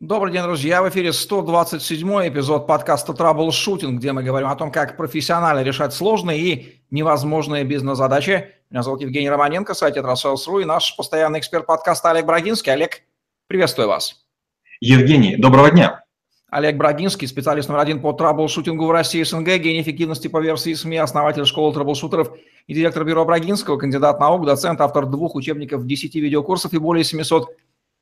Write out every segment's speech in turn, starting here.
Добрый день, друзья. В эфире 127 эпизод подкаста «Траблшутинг», где мы говорим о том, как профессионально решать сложные и невозможные бизнес-задачи. Меня зовут Евгений Романенко, сайт «Этрасселс.ру» и наш постоянный эксперт подкаста Олег Брагинский. Олег, приветствую вас. Евгений, доброго дня. Олег Брагинский, специалист номер один по траблшутингу в России СНГ, гений эффективности по версии СМИ, основатель школы траблшутеров и директор бюро Брагинского, кандидат наук, доцент, автор двух учебников, 10 видеокурсов и более 700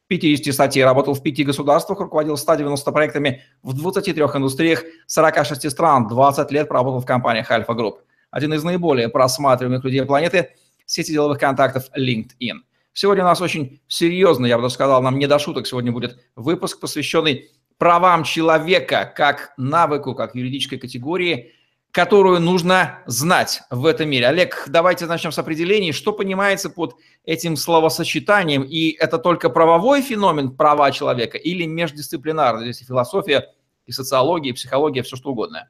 50 статей, работал в пяти государствах, руководил 190 проектами в 23 индустриях 46 стран, 20 лет проработал в компаниях Альфа Групп. Один из наиболее просматриваемых людей планеты – сети деловых контактов LinkedIn. Сегодня у нас очень серьезный, я бы даже сказал, нам не до шуток, сегодня будет выпуск, посвященный правам человека как навыку, как юридической категории – которую нужно знать в этом мире. Олег, давайте начнем с определений. Что понимается под этим словосочетанием? И это только правовой феномен права человека или междисциплинарный, здесь и философия, и социология, и психология, все что угодно?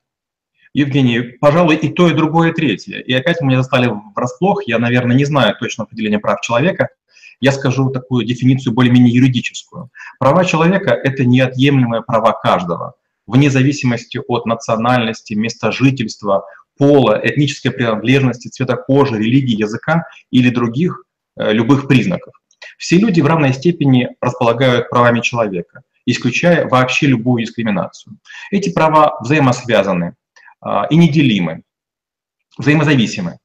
Евгений, пожалуй, и то, и другое, и третье. И опять меня застали врасплох. Я, наверное, не знаю точно определения прав человека. Я скажу такую дефиницию более-менее юридическую. Права человека – это неотъемлемые права каждого – вне зависимости от национальности, места жительства, пола, этнической принадлежности, цвета кожи, религии, языка или других э, любых признаков. Все люди в равной степени располагают правами человека, исключая вообще любую дискриминацию. Эти права взаимосвязаны э, и неделимы, взаимозависимы.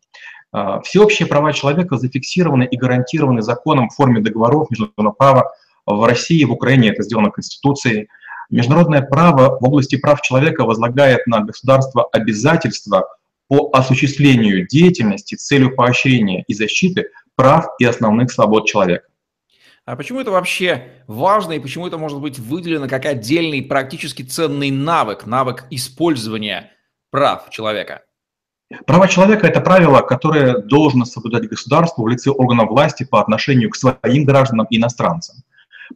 Э, всеобщие права человека зафиксированы и гарантированы законом в форме договоров международного права в России, в Украине это сделано Конституцией, Международное право в области прав человека возлагает на государство обязательства по осуществлению деятельности с целью поощрения и защиты прав и основных свобод человека. А почему это вообще важно и почему это может быть выделено как отдельный практически ценный навык, навык использования прав человека? Права человека – это правило, которое должно соблюдать государство в лице органов власти по отношению к своим гражданам и иностранцам.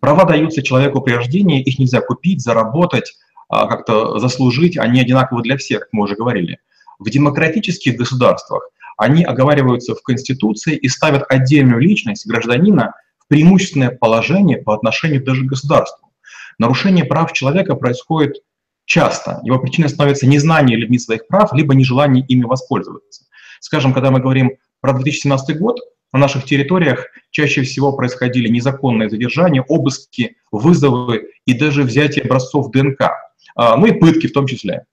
Права даются человеку при рождении, их нельзя купить, заработать, а, как-то заслужить, они одинаковы для всех, как мы уже говорили. В демократических государствах они оговариваются в Конституции и ставят отдельную личность, гражданина, в преимущественное положение по отношению даже к государству. Нарушение прав человека происходит часто. Его причиной становится незнание людьми своих прав, либо нежелание ими воспользоваться. Скажем, когда мы говорим про 2017 год, на наших территориях чаще всего происходили незаконные задержания, обыски, вызовы и даже взятие образцов ДНК, а, ну и пытки в том числе.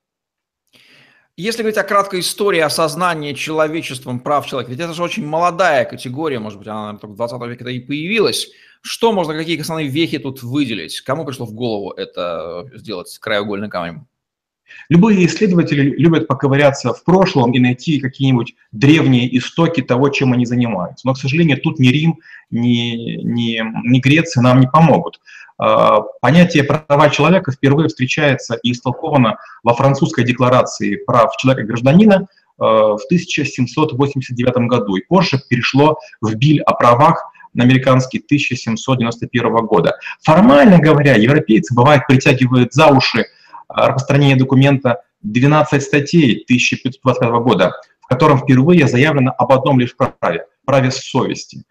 Если говорить о краткой истории осознания человечеством прав человека, ведь это же очень молодая категория, может быть, она только в 20 веке и появилась. Что можно, какие основные вехи тут выделить? Кому пришло в голову это сделать краеугольным камнем? Любые исследователи любят поковыряться в прошлом и найти какие-нибудь древние истоки того, чем они занимаются. Но, к сожалению, тут ни Рим, ни, ни, ни Греция нам не помогут. А, понятие права человека впервые встречается и истолковано во французской декларации прав человека и гражданина а, в 1789 году, и позже перешло в Биль о правах на американский 1791 года. Формально говоря, европейцы, бывает, притягивают за уши распространения документа 12 статей 1525 года, в котором впервые заявлено об одном лишь праве – праве совести.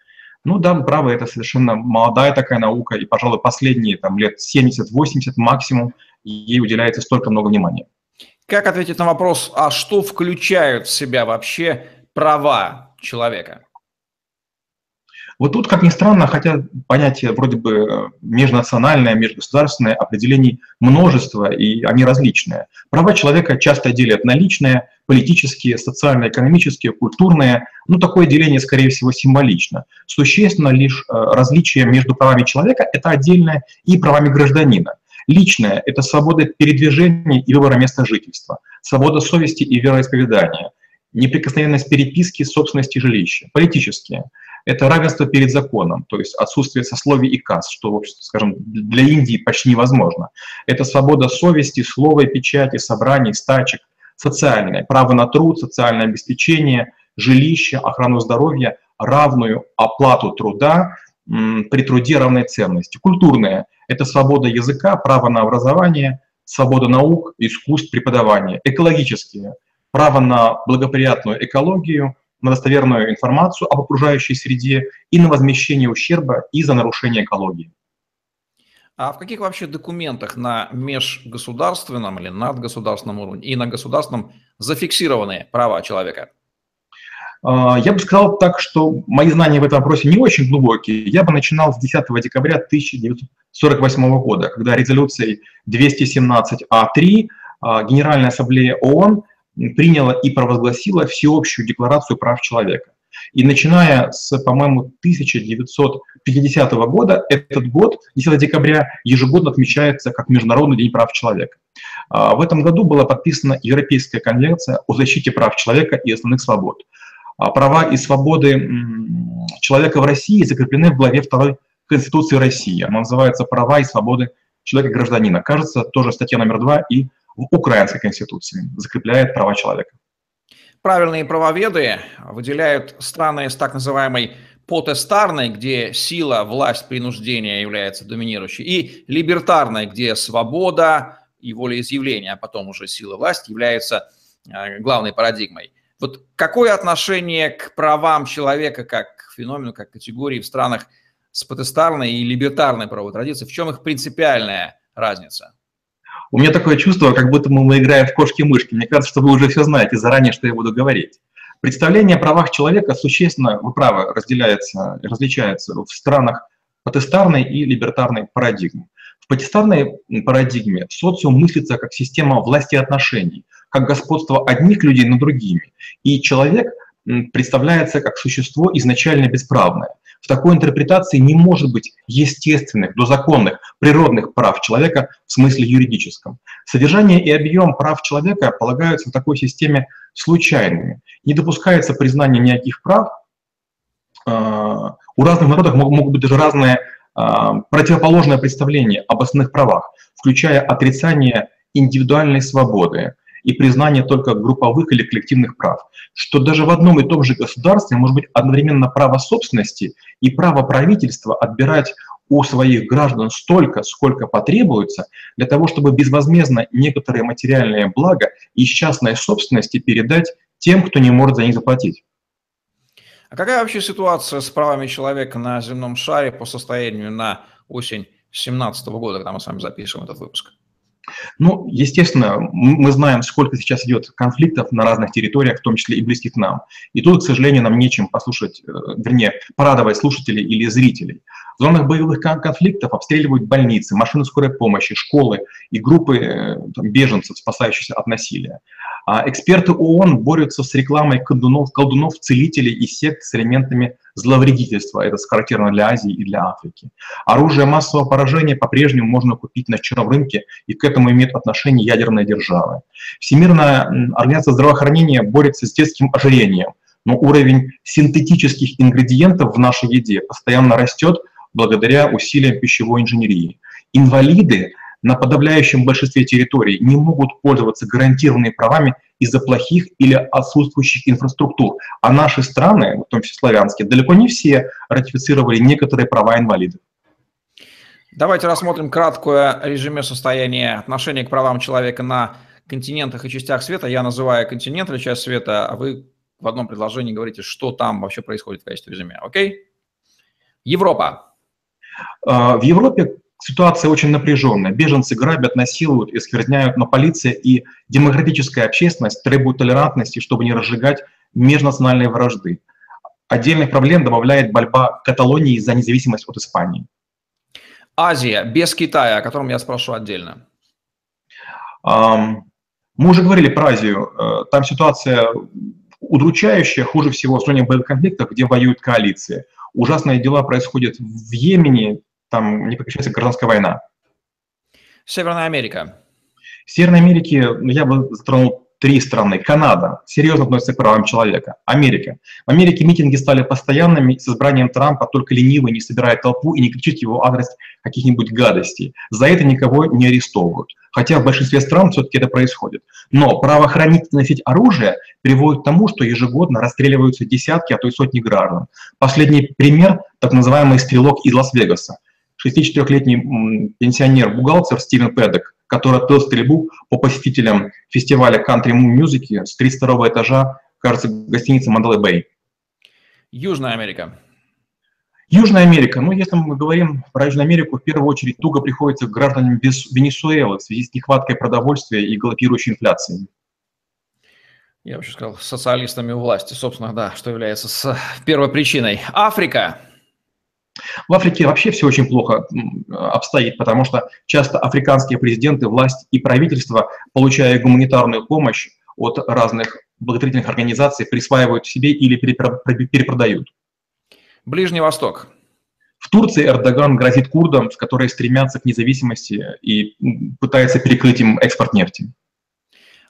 Ну да, право – это совершенно молодая такая наука, и, пожалуй, последние там, лет 70-80 максимум ей уделяется столько много внимания. Как ответить на вопрос, а что включают в себя вообще права человека? Вот тут, как ни странно, хотя понятие вроде бы э, межнациональное, межгосударственное, определений множество, и они различные. Права человека часто делят на личные, политические, социально-экономические, культурные. Ну, такое деление, скорее всего, символично. Существенно лишь э, различие между правами человека – это отдельное, и правами гражданина. Личное – это свобода передвижения и выбора места жительства, свобода совести и вероисповедания, неприкосновенность переписки, собственности жилища. Политические – это равенство перед законом, то есть отсутствие сословий и касс, что, скажем, для Индии почти невозможно. Это свобода совести, слова, печати, собраний, стачек, социальное, право на труд, социальное обеспечение, жилище, охрану здоровья, равную оплату труда, при труде равной ценности. Культурное – это свобода языка, право на образование, свобода наук, искусств, преподавания. Экологические – право на благоприятную экологию, на достоверную информацию об окружающей среде и на возмещение ущерба из-за нарушения экологии. А в каких вообще документах на межгосударственном или надгосударственном уровне и на государственном зафиксированы права человека? А, я бы сказал так, что мои знания в этом вопросе не очень глубокие. Я бы начинал с 10 декабря 1948 года, когда резолюцией 217А3 а, Генеральная Ассамблея ООН приняла и провозгласила всеобщую декларацию прав человека. И начиная с, по-моему, 1950 года, этот год, 10 декабря, ежегодно отмечается как Международный день прав человека. А, в этом году была подписана Европейская конвенция о защите прав человека и основных свобод. А права и свободы человека в России закреплены в главе 2 Конституции России. Она называется «Права и свободы человека-гражданина». Кажется, тоже статья номер 2 и Украинской Конституции закрепляет права человека. Правильные правоведы выделяют страны с так называемой потестарной, где сила, власть, принуждение является доминирующей, и либертарной, где свобода и волеизъявление, а потом уже сила, власть является э, главной парадигмой. Вот какое отношение к правам человека как к феномену, как к категории в странах с потестарной и либертарной правовой традицией? В чем их принципиальная разница? У меня такое чувство, как будто мы играем в кошки-мышки. Мне кажется, что вы уже все знаете заранее, что я буду говорить. Представление о правах человека существенно, вы правы, разделяется, различается в странах потестарной и либертарной парадигмы. В потестарной парадигме социум мыслится как система власти отношений, как господство одних людей над другими. И человек представляется как существо изначально бесправное. В такой интерпретации не может быть естественных, дозаконных, природных прав человека в смысле юридическом. Содержание и объем прав человека полагаются в такой системе случайными. Не допускается признание никаких прав. А, у разных народов могут быть даже разные а, противоположные представления об основных правах, включая отрицание индивидуальной свободы, и признание только групповых или коллективных прав, что даже в одном и том же государстве может быть одновременно право собственности и право правительства отбирать у своих граждан столько, сколько потребуется, для того, чтобы безвозмездно некоторые материальные блага из частной собственности передать тем, кто не может за них заплатить. А какая вообще ситуация с правами человека на земном шаре по состоянию на осень 2017 года, когда мы с вами записываем этот выпуск? Ну, естественно, мы знаем, сколько сейчас идет конфликтов на разных территориях, в том числе и близких к нам. И тут, к сожалению, нам нечем послушать, э, вернее, порадовать слушателей или зрителей. В зонах боевых конфликтов обстреливают больницы, машины скорой помощи, школы и группы э, там, беженцев, спасающихся от насилия. А эксперты ООН борются с рекламой колдунов, колдунов, целителей и сект с элементами зловредительства. Это характерно для Азии и для Африки. Оружие массового поражения по-прежнему можно купить на черном рынке, и к этому имеет отношение ядерная держава. Всемирная организация здравоохранения борется с детским ожирением, но уровень синтетических ингредиентов в нашей еде постоянно растет благодаря усилиям пищевой инженерии. Инвалиды на подавляющем большинстве территорий не могут пользоваться гарантированными правами из-за плохих или отсутствующих инфраструктур. А наши страны, в том числе славянские, далеко не все ратифицировали некоторые права инвалидов. Давайте рассмотрим краткое резюме состояния отношения к правам человека на континентах и частях света. Я называю континент или часть света, а вы в одном предложении говорите, что там вообще происходит в качестве резюме. Окей? Европа. А, в Европе ситуация очень напряженная. Беженцы грабят, насилуют и скверняют, но полиция и демократическая общественность требуют толерантности, чтобы не разжигать межнациональные вражды. Отдельных проблем добавляет борьба Каталонии за независимость от Испании. Азия без Китая, о котором я спрошу отдельно. Мы уже говорили про Азию. Э, там ситуация удручающая, хуже всего в зоне боевых конфликтов, где воюют коалиции. Ужасные дела происходят в Йемене, там не прекращается гражданская война. Северная Америка. В Северной Америке ну, я бы затронул три страны. Канада серьезно относится к правам человека. Америка. В Америке митинги стали постоянными, с избранием Трампа только ленивый не собирает толпу и не кричит его адрес каких-нибудь гадостей. За это никого не арестовывают. Хотя в большинстве стран все-таки это происходит. Но правоохранители носить оружие приводит к тому, что ежегодно расстреливаются десятки, а то и сотни граждан. Последний пример – так называемый стрелок из Лас-Вегаса. 64-летний пенсионер-бухгалтер Стивен Пэддок, который открыл стрельбу по посетителям фестиваля кантри мюзики с 32 этажа, кажется, гостиницы Мандалай Бэй. Южная Америка. Южная Америка. Ну, если мы говорим про Южную Америку, в первую очередь туго приходится гражданам Венесуэлы в связи с нехваткой продовольствия и галопирующей инфляцией. Я бы сказал, социалистами у власти, собственно, да, что является с первой причиной. Африка. В Африке вообще все очень плохо обстоит, потому что часто африканские президенты, власть и правительство, получая гуманитарную помощь от разных благотворительных организаций, присваивают себе или перепродают. Ближний Восток. В Турции Эрдоган грозит курдам, которые стремятся к независимости и пытается перекрыть им экспорт нефти.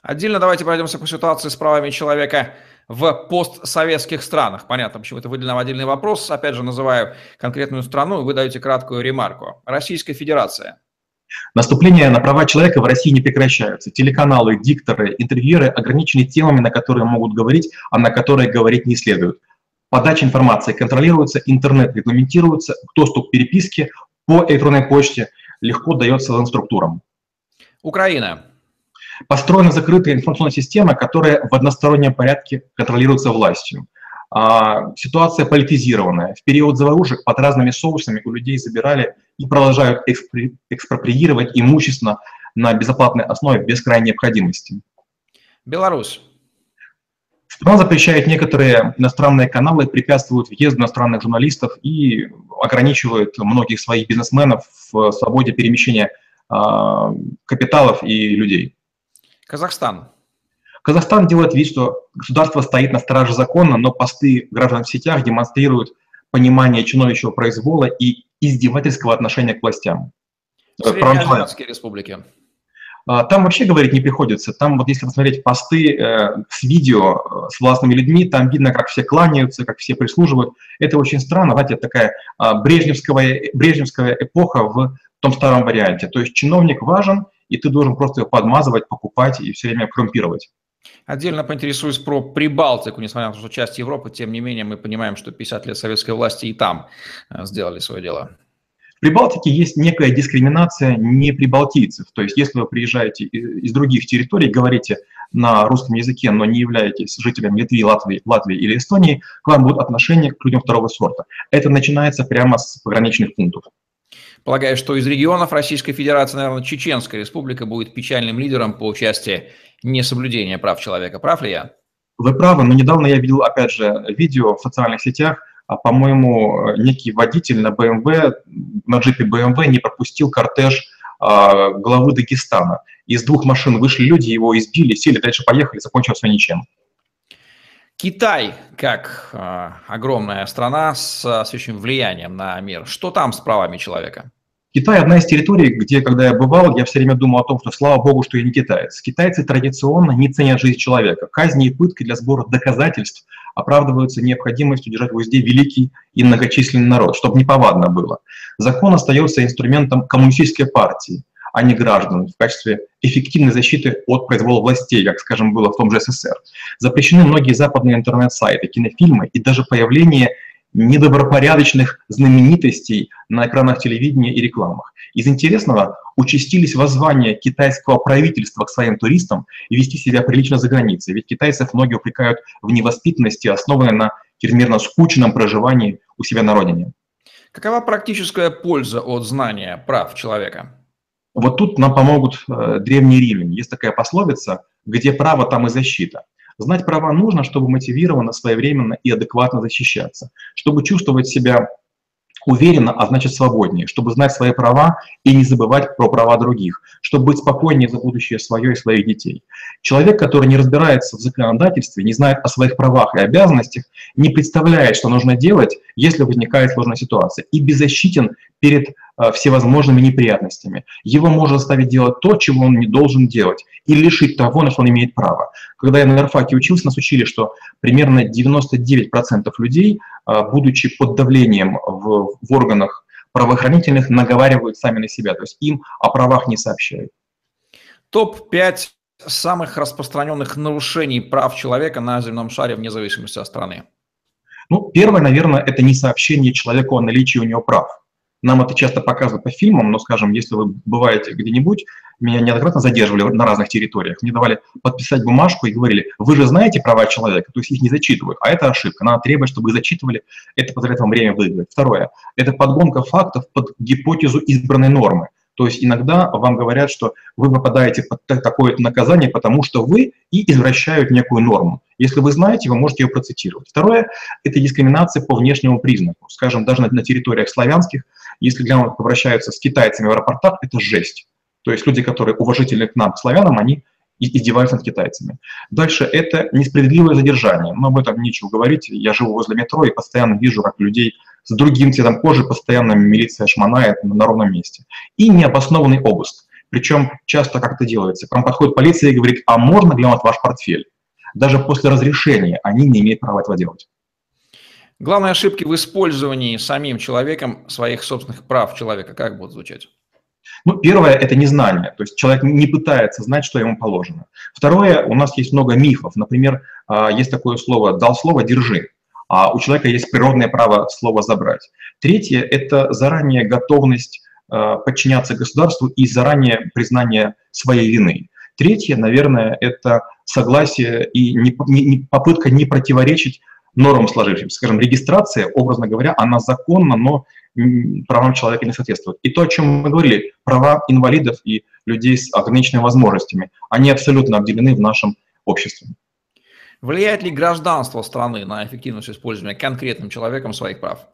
Отдельно давайте пройдемся по ситуации с правами человека в постсоветских странах. Понятно, почему это выделено в отдельный вопрос. Опять же, называю конкретную страну, и вы даете краткую ремарку. Российская Федерация. Наступления на права человека в России не прекращаются. Телеканалы, дикторы, интервьюеры ограничены темами, на которые могут говорить, а на которые говорить не следует. Подача информации контролируется, интернет регламентируется, доступ к переписке по электронной почте легко дается структурам. Украина. Построена закрытая информационная система, которая в одностороннем порядке контролируется властью. А, ситуация политизированная. В период заварушек под разными соусами у людей забирали и продолжают экспроприировать имущество на безоплатной основе без крайней необходимости. Беларусь. Страна запрещает некоторые иностранные каналы, препятствует въезду иностранных журналистов и ограничивает многих своих бизнесменов в свободе перемещения э, капиталов и людей. Казахстан. Казахстан делает вид, что государство стоит на страже закона, но посты граждан в сетях демонстрируют понимание чиновничьего произвола и издевательского отношения к властям. Среднеазиатские республики. А, там вообще говорить не приходится. Там вот если посмотреть посты э, с видео э, с властными людьми, там видно, как все кланяются, как все прислуживают. Это очень странно, знаете, это такая а, брежневская, брежневская эпоха в том старом варианте. То есть чиновник важен, и ты должен просто его подмазывать, покупать и все время коррумпировать. Отдельно поинтересуюсь про Прибалтику, несмотря на то, что часть Европы, тем не менее мы понимаем, что 50 лет советской власти и там э, сделали свое дело. В Прибалтике есть некая дискриминация не прибалтийцев. То есть если вы приезжаете из других территорий, говорите на русском языке, но не являетесь жителем Литвы, Латвии, Латвии или Эстонии, к вам будет отношение к людям второго сорта. Это начинается прямо с пограничных пунктов. Полагаю, что из регионов Российской Федерации, наверное, Чеченская республика будет печальным лидером по участию несоблюдения прав человека. Прав ли я? Вы правы, но недавно я видел, опять же, видео в социальных сетях, а, по-моему, некий водитель на BMW, на джипе BMW не пропустил кортеж а, главы Дагестана. Из двух машин вышли люди, его избили, сели, дальше поехали, закончилось все ничем. Китай, как э, огромная страна с, с очень влиянием на мир, что там с правами человека? Китай одна из территорий, где, когда я бывал, я все время думал о том, что слава богу, что я не китаец. Китайцы традиционно не ценят жизнь человека. Казни и пытки для сбора доказательств оправдываются необходимостью держать в узде великий и многочисленный народ, чтобы неповадно было. Закон остается инструментом коммунистической партии, а не граждан в качестве эффективной защиты от произвола властей, как, скажем, было в том же СССР. Запрещены многие западные интернет-сайты, кинофильмы и даже появление недобропорядочных знаменитостей на экранах телевидения и рекламах. Из интересного участились воззвания китайского правительства к своим туристам и вести себя прилично за границей, ведь китайцев многие упрекают в невоспитанности, основанной на чрезмерно скучном проживании у себя на родине. Какова практическая польза от знания прав человека? Вот тут нам помогут э, древние римляне. Есть такая пословица, где право, там и защита. Знать права нужно, чтобы мотивированно, своевременно и адекватно защищаться, чтобы чувствовать себя уверенно, а значит свободнее, чтобы знать свои права и не забывать про права других, чтобы быть спокойнее за будущее свое и своих детей. Человек, который не разбирается в законодательстве, не знает о своих правах и обязанностях, не представляет, что нужно делать, если возникает сложная ситуация, и беззащитен перед всевозможными неприятностями. Его можно заставить делать то, чего он не должен делать, и лишить того, на что он имеет право. Когда я на Ирфаке учился, нас учили, что примерно 99% людей, э, будучи под давлением в, в органах правоохранительных, наговаривают сами на себя, то есть им о правах не сообщают. Топ-5 самых распространенных нарушений прав человека на земном шаре вне зависимости от страны. Ну, первое, наверное, это не сообщение человеку о наличии у него прав. Нам это часто показывают по фильмам, но, скажем, если вы бываете где-нибудь, меня неоднократно задерживали на разных территориях, мне давали подписать бумажку и говорили, вы же знаете права человека, то есть их не зачитывают, а это ошибка, надо требовать, чтобы их зачитывали, это позволяет вам время выиграть. Второе, это подгонка фактов под гипотезу избранной нормы. То есть иногда вам говорят, что вы попадаете под такое наказание, потому что вы и извращают некую норму. Если вы знаете, вы можете ее процитировать. Второе – это дискриминация по внешнему признаку. Скажем, даже на, на территориях славянских, если к нам обращаются с китайцами в аэропортах, это жесть. То есть люди, которые уважительны к нам, к славянам, они издеваются над китайцами. Дальше это несправедливое задержание. Но об этом нечего говорить. Я живу возле метро и постоянно вижу, как людей с другим цветом кожи постоянно милиция шмонает на ровном месте. И необоснованный обыск. Причем часто как это делается. К вам подходит полиция и говорит, а можно глянуть ваш портфель? Даже после разрешения они не имеют права этого делать. Главные ошибки в использовании самим человеком своих собственных прав человека как будут звучать? Ну, первое – это незнание, то есть человек не пытается знать, что ему положено. Второе, у нас есть много мифов. Например, а, есть такое слово «дал слово, держи», а у человека есть природное право слово забрать. Третье – это заранее готовность а, подчиняться государству и заранее признание своей вины. Третье, наверное, это согласие и не, не, попытка не противоречить нормам сложившимся. Скажем, регистрация, образно говоря, она законна, но правам человека не соответствует. И то, о чем мы говорили, права инвалидов и людей с ограниченными возможностями, они абсолютно обделены в нашем обществе. Влияет ли гражданство страны на эффективность использования конкретным человеком своих прав?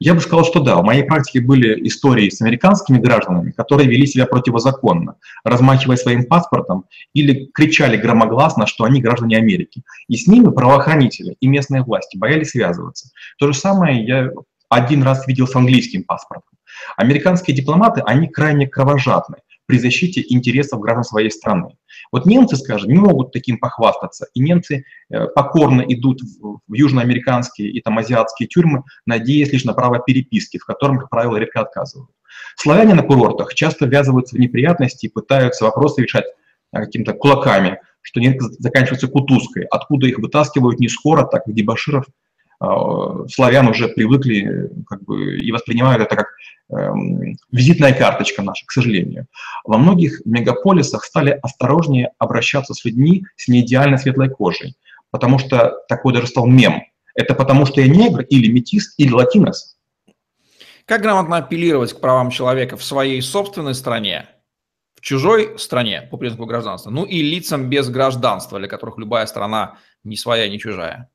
Я бы сказал, что да. В моей практике были истории с американскими гражданами, которые вели себя противозаконно, размахивая своим паспортом или кричали громогласно, что они граждане Америки. И с ними правоохранители и местные власти боялись связываться. То же самое я один раз видел с английским паспортом. Американские дипломаты, они крайне кровожадны при защите интересов граждан своей страны. Вот немцы, скажем, не могут таким похвастаться, и немцы э, покорно идут в южноамериканские и там азиатские тюрьмы, надеясь лишь на право переписки, в котором, как правило, редко отказывают. Славяне на курортах часто ввязываются в неприятности и пытаются вопросы решать э, какими-то кулаками, что не заканчивается кутузкой, откуда их вытаскивают не скоро, так как дебаширов славян уже привыкли как бы, и воспринимают это как э, визитная карточка наша, к сожалению. Во многих мегаполисах стали осторожнее обращаться с людьми с неидеально светлой кожей, потому что такой даже стал мем. Это потому что я негр или метист или латинос. Как грамотно апеллировать к правам человека в своей собственной стране, в чужой стране по признаку гражданства, ну и лицам без гражданства, для которых любая страна не своя, не чужая?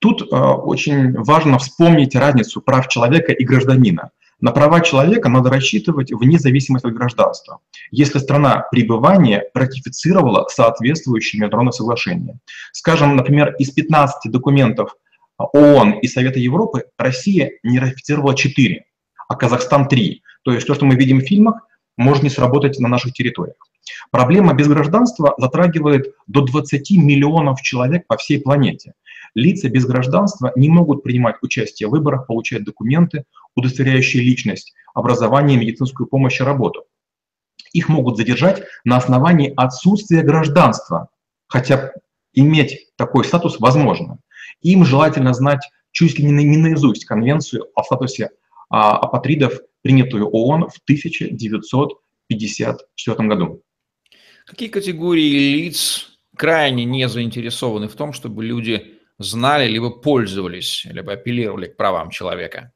Тут э, очень важно вспомнить разницу прав человека и гражданина. На права человека надо рассчитывать вне зависимости от гражданства, если страна пребывания ратифицировала соответствующие международные соглашения. Скажем, например, из 15 документов ООН и Совета Европы Россия не ратифицировала 4, а Казахстан 3. То есть то, что мы видим в фильмах, может не сработать на наших территориях. Проблема без гражданства затрагивает до 20 миллионов человек по всей планете. Лица без гражданства не могут принимать участие в выборах, получать документы, удостоверяющие личность, образование, медицинскую помощь и работу. Их могут задержать на основании отсутствия гражданства, хотя иметь такой статус возможно. Им желательно знать чуть ли не наизусть конвенцию о статусе а, апатридов, принятую ООН в 1954 году. Какие категории лиц крайне не заинтересованы в том, чтобы люди знали, либо пользовались, либо апеллировали к правам человека?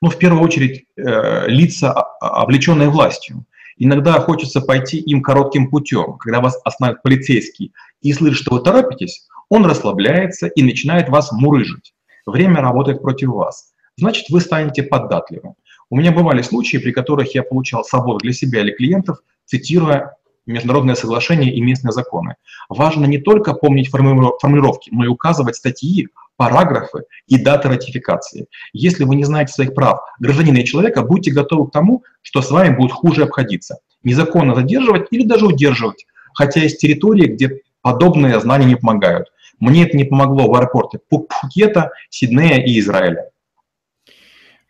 Ну, в первую очередь, э, лица, облеченные властью. Иногда хочется пойти им коротким путем. Когда вас останавливает полицейский и слышит, что вы торопитесь, он расслабляется и начинает вас мурыжить. Время работает против вас. Значит, вы станете податливым. У меня бывали случаи, при которых я получал свободу для себя или клиентов, цитируя международные соглашения и местные законы. Важно не только помнить формулировки, но и указывать статьи, параграфы и даты ратификации. Если вы не знаете своих прав гражданина и человека, будьте готовы к тому, что с вами будет хуже обходиться. Незаконно задерживать или даже удерживать, хотя есть территории, где подобные знания не помогают. Мне это не помогло в аэропорте Пхукета, Сиднея и Израиля.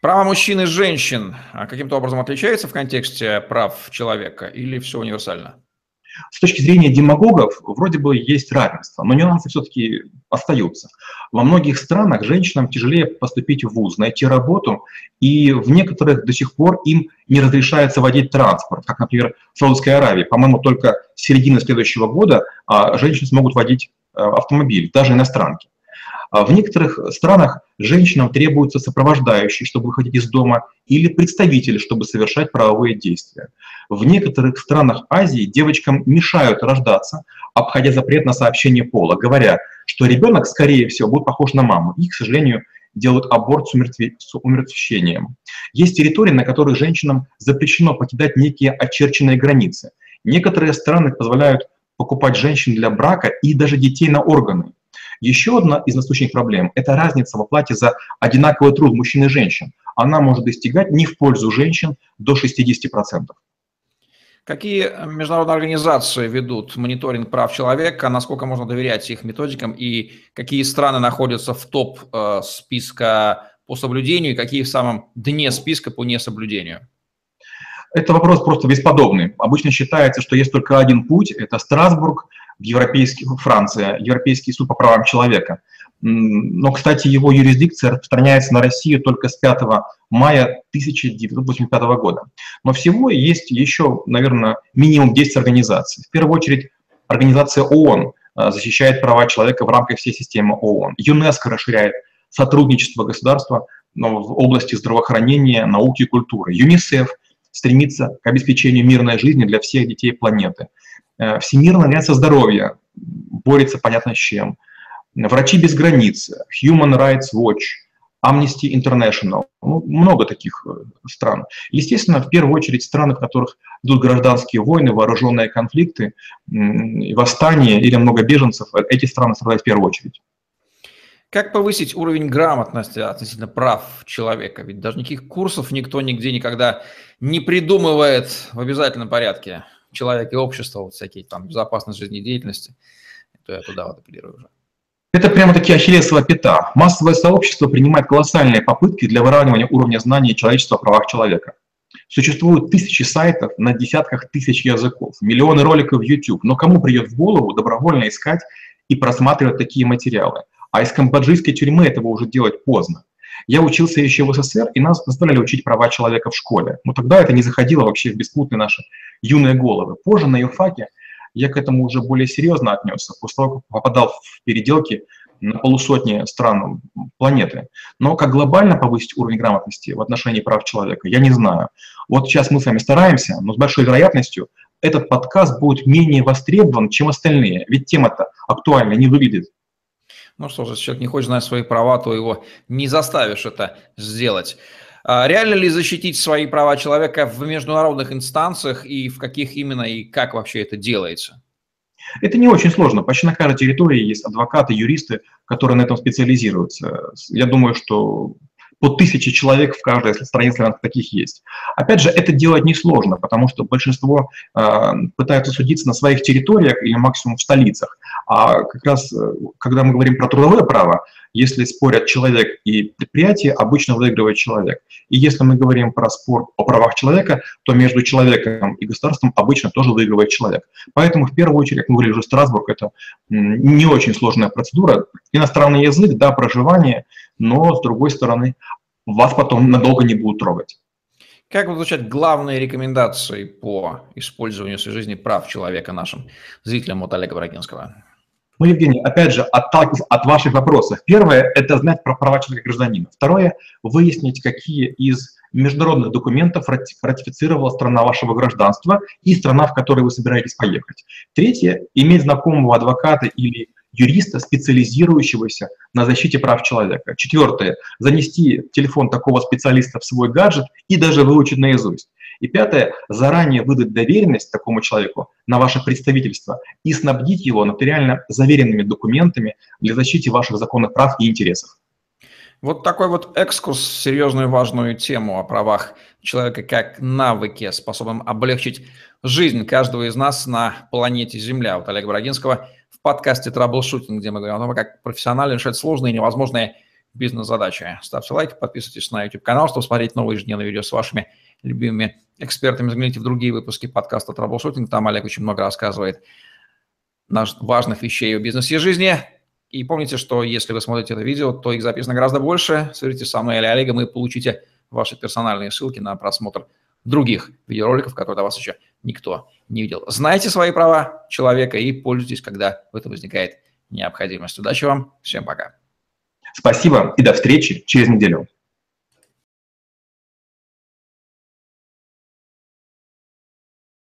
Право мужчин и женщин а каким-то образом отличается в контексте прав человека или все универсально? С точки зрения демагогов вроде бы есть равенство, но нюансы все-таки остаются. Во многих странах женщинам тяжелее поступить в ВУЗ, найти работу, и в некоторых до сих пор им не разрешается водить транспорт, как, например, в Саудовской Аравии. По-моему, только с середины следующего года а, женщины смогут водить а, автомобиль, даже иностранки. А в некоторых странах женщинам требуется сопровождающий, чтобы выходить из дома, или представитель, чтобы совершать правовые действия. В некоторых странах Азии девочкам мешают рождаться, обходя запрет на сообщение пола, говоря, что ребенок, скорее всего, будет похож на маму. И, к сожалению, делают аборт с, умертве... с умертвещением. Есть территории, на которых женщинам запрещено покидать некие очерченные границы. Некоторые страны позволяют покупать женщин для брака и даже детей на органы. Еще одна из насущных проблем – это разница в оплате за одинаковый труд мужчин и женщин. Она может достигать не в пользу женщин до 60%. Какие международные организации ведут мониторинг прав человека, насколько можно доверять их методикам и какие страны находятся в топ э, списка по соблюдению и какие в самом дне списка по несоблюдению? Это вопрос просто бесподобный. Обычно считается, что есть только один путь – это Страсбург – европейский, Франция, Европейский суд по правам человека. Но, кстати, его юрисдикция распространяется на Россию только с 5 мая 1985 года. Но всего есть еще, наверное, минимум 10 организаций. В первую очередь, организация ООН э, защищает права человека в рамках всей системы ООН. ЮНЕСКО расширяет сотрудничество государства в области здравоохранения, науки и культуры. ЮНИСЕФ стремится к обеспечению мирной жизни для всех детей планеты. Э, Всемирная организация здоровья борется понятно с чем. Врачи без границ, Human Rights Watch, Amnesty International, ну, много таких э, стран. Естественно, в первую очередь страны, в которых идут гражданские войны, вооруженные конфликты, восстания или много беженцев, э, эти страны страдают в первую очередь. Как повысить уровень грамотности относительно прав человека? Ведь даже никаких курсов никто нигде никогда не придумывает в обязательном порядке человек и общество, вот всякие там безопасность жизнедеятельности, то я туда вот апеллирую уже. Это прямо таки ахиллесова пята. Массовое сообщество принимает колоссальные попытки для выравнивания уровня знаний человечества о правах человека. Существуют тысячи сайтов на десятках тысяч языков, миллионы роликов в YouTube, но кому придет в голову добровольно искать и просматривать такие материалы? А из камбоджийской тюрьмы этого уже делать поздно. Я учился еще в СССР, и нас заставляли учить права человека в школе. Но тогда это не заходило вообще в беспутные наши юные головы. Позже на юрфаке я к этому уже более серьезно отнесся, после того, как попадал в переделки на полусотни стран планеты. Но как глобально повысить уровень грамотности в отношении прав человека, я не знаю. Вот сейчас мы с вами стараемся, но с большой вероятностью этот подкаст будет менее востребован, чем остальные. Ведь тема-то актуальна не выглядит. Ну что же, если человек не хочет знать свои права, то его не заставишь это сделать. А реально ли защитить свои права человека в международных инстанциях и в каких именно и как вообще это делается? Это не очень сложно. Почти на каждой территории есть адвокаты, юристы, которые на этом специализируются. Я думаю, что по тысяче человек в каждой стране славянских таких есть. Опять же, это делать несложно, потому что большинство э, пытаются судиться на своих территориях или максимум в столицах. А как раз, э, когда мы говорим про трудовое право, если спорят человек и предприятие, обычно выигрывает человек. И если мы говорим про спор о правах человека, то между человеком и государством обычно тоже выигрывает человек. Поэтому в первую очередь, мы говорили уже, Страсбург – это не очень сложная процедура. Иностранный язык, да, проживание, но, с другой стороны, вас потом надолго не будут трогать. Как будут звучать главные рекомендации по использованию в своей жизни прав человека нашим зрителям от Олега Брагинского? Ну, Евгений, опять же, отталкиваясь от ваших вопросов. Первое – это знать про права человека гражданина. Второе – выяснить, какие из международных документов ратифицировала страна вашего гражданства и страна, в которой вы собираетесь поехать. Третье – иметь знакомого адвоката или юриста, специализирующегося на защите прав человека. Четвертое – занести телефон такого специалиста в свой гаджет и даже выучить наизусть. И пятое, заранее выдать доверенность такому человеку на ваше представительство и снабдить его нотариально заверенными документами для защиты ваших законных прав и интересов. Вот такой вот экскурс в серьезную важную тему о правах человека как навыке, способном облегчить жизнь каждого из нас на планете Земля. Вот Олега Брагинского подкасте «Траблшутинг», где мы говорим о том, как профессионально решать сложные и невозможные бизнес-задачи. Ставьте лайк, подписывайтесь на YouTube-канал, чтобы смотреть новые ежедневные видео с вашими любимыми экспертами. Загляните в другие выпуски подкаста «Траблшутинг». Там Олег очень много рассказывает важных вещей о бизнесе и жизни. И помните, что если вы смотрите это видео, то их записано гораздо больше. Свяжитесь со мной или Олегом и получите ваши персональные ссылки на просмотр других видеороликов, которые до вас еще никто не видел. Знайте свои права человека и пользуйтесь, когда в этом возникает необходимость. Удачи вам, всем пока. Спасибо и до встречи через неделю.